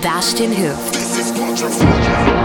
Sebastian Hoof.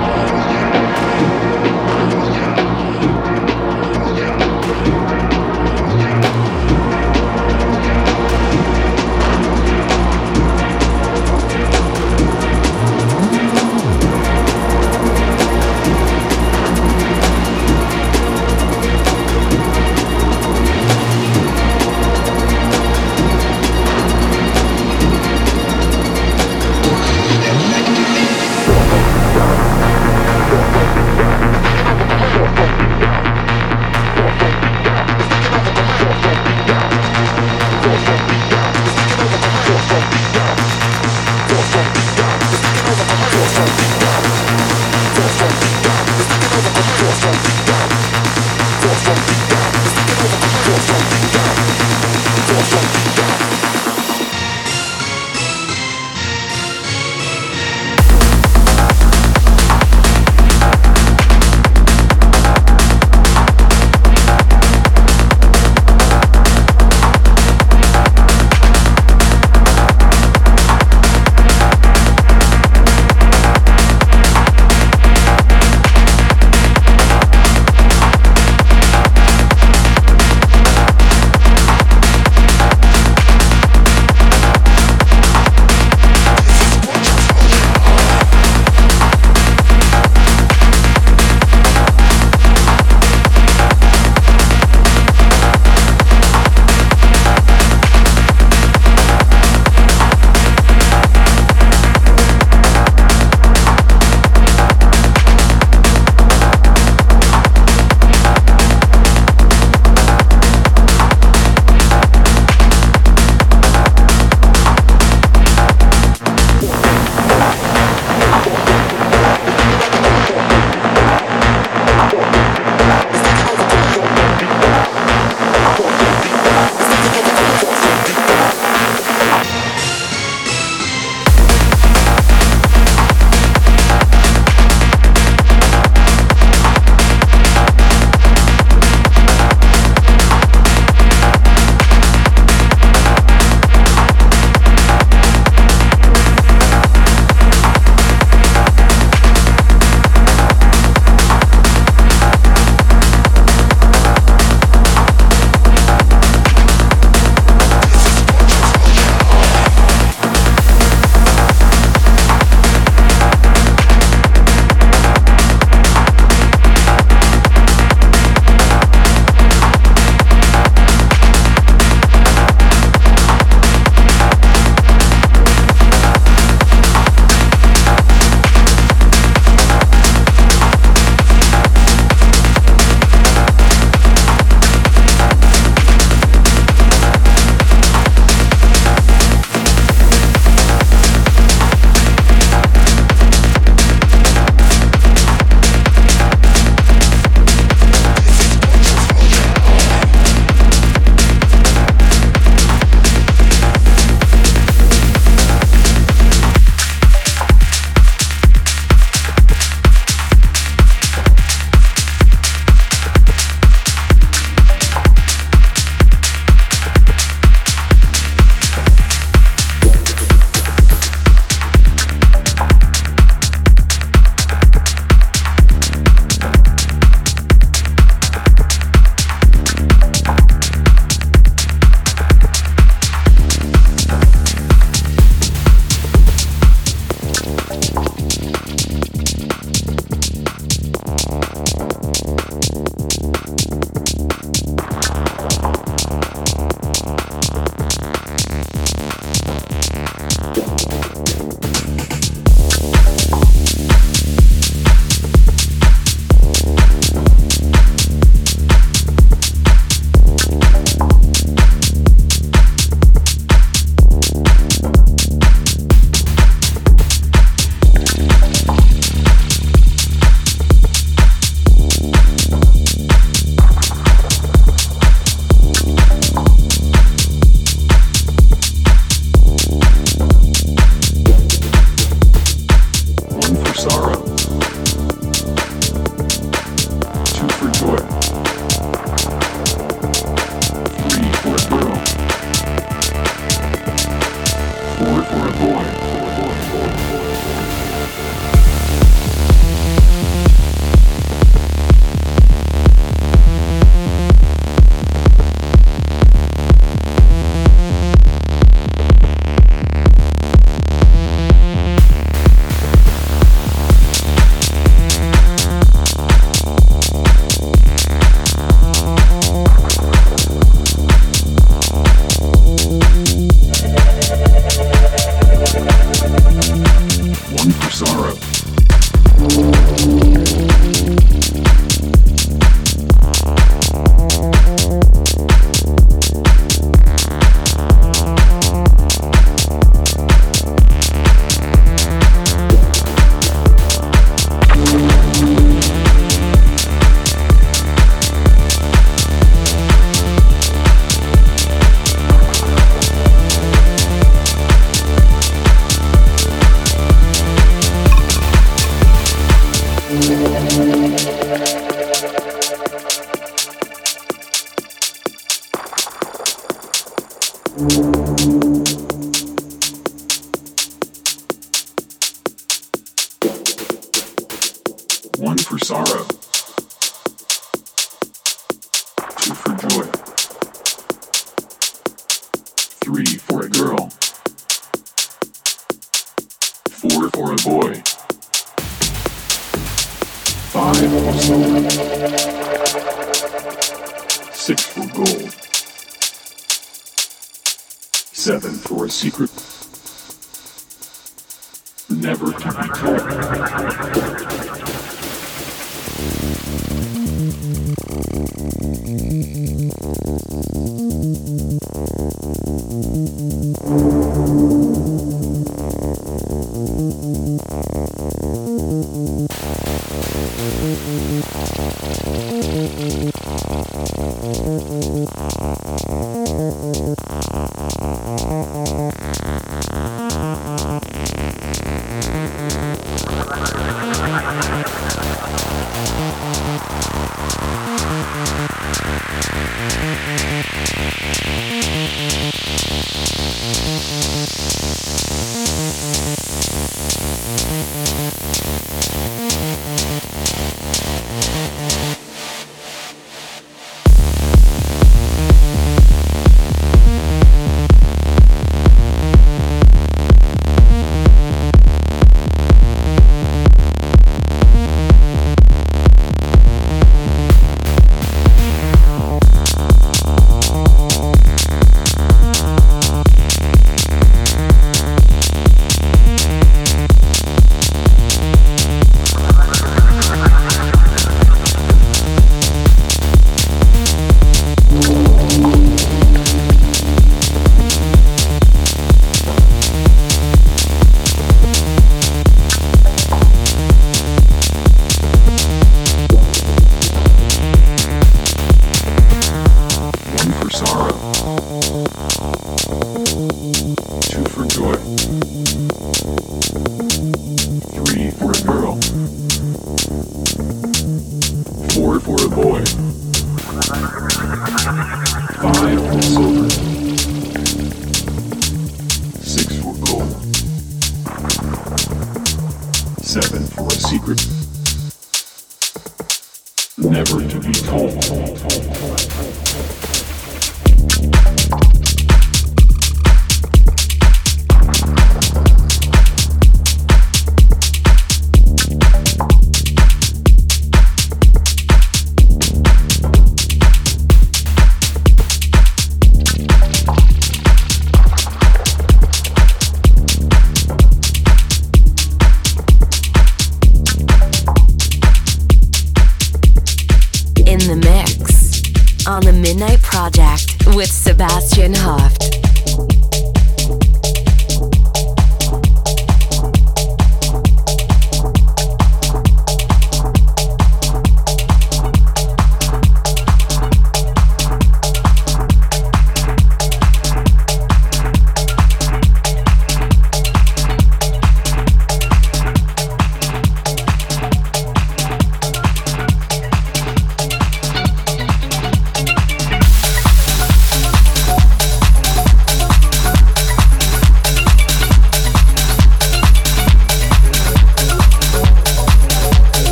Mm-hmm.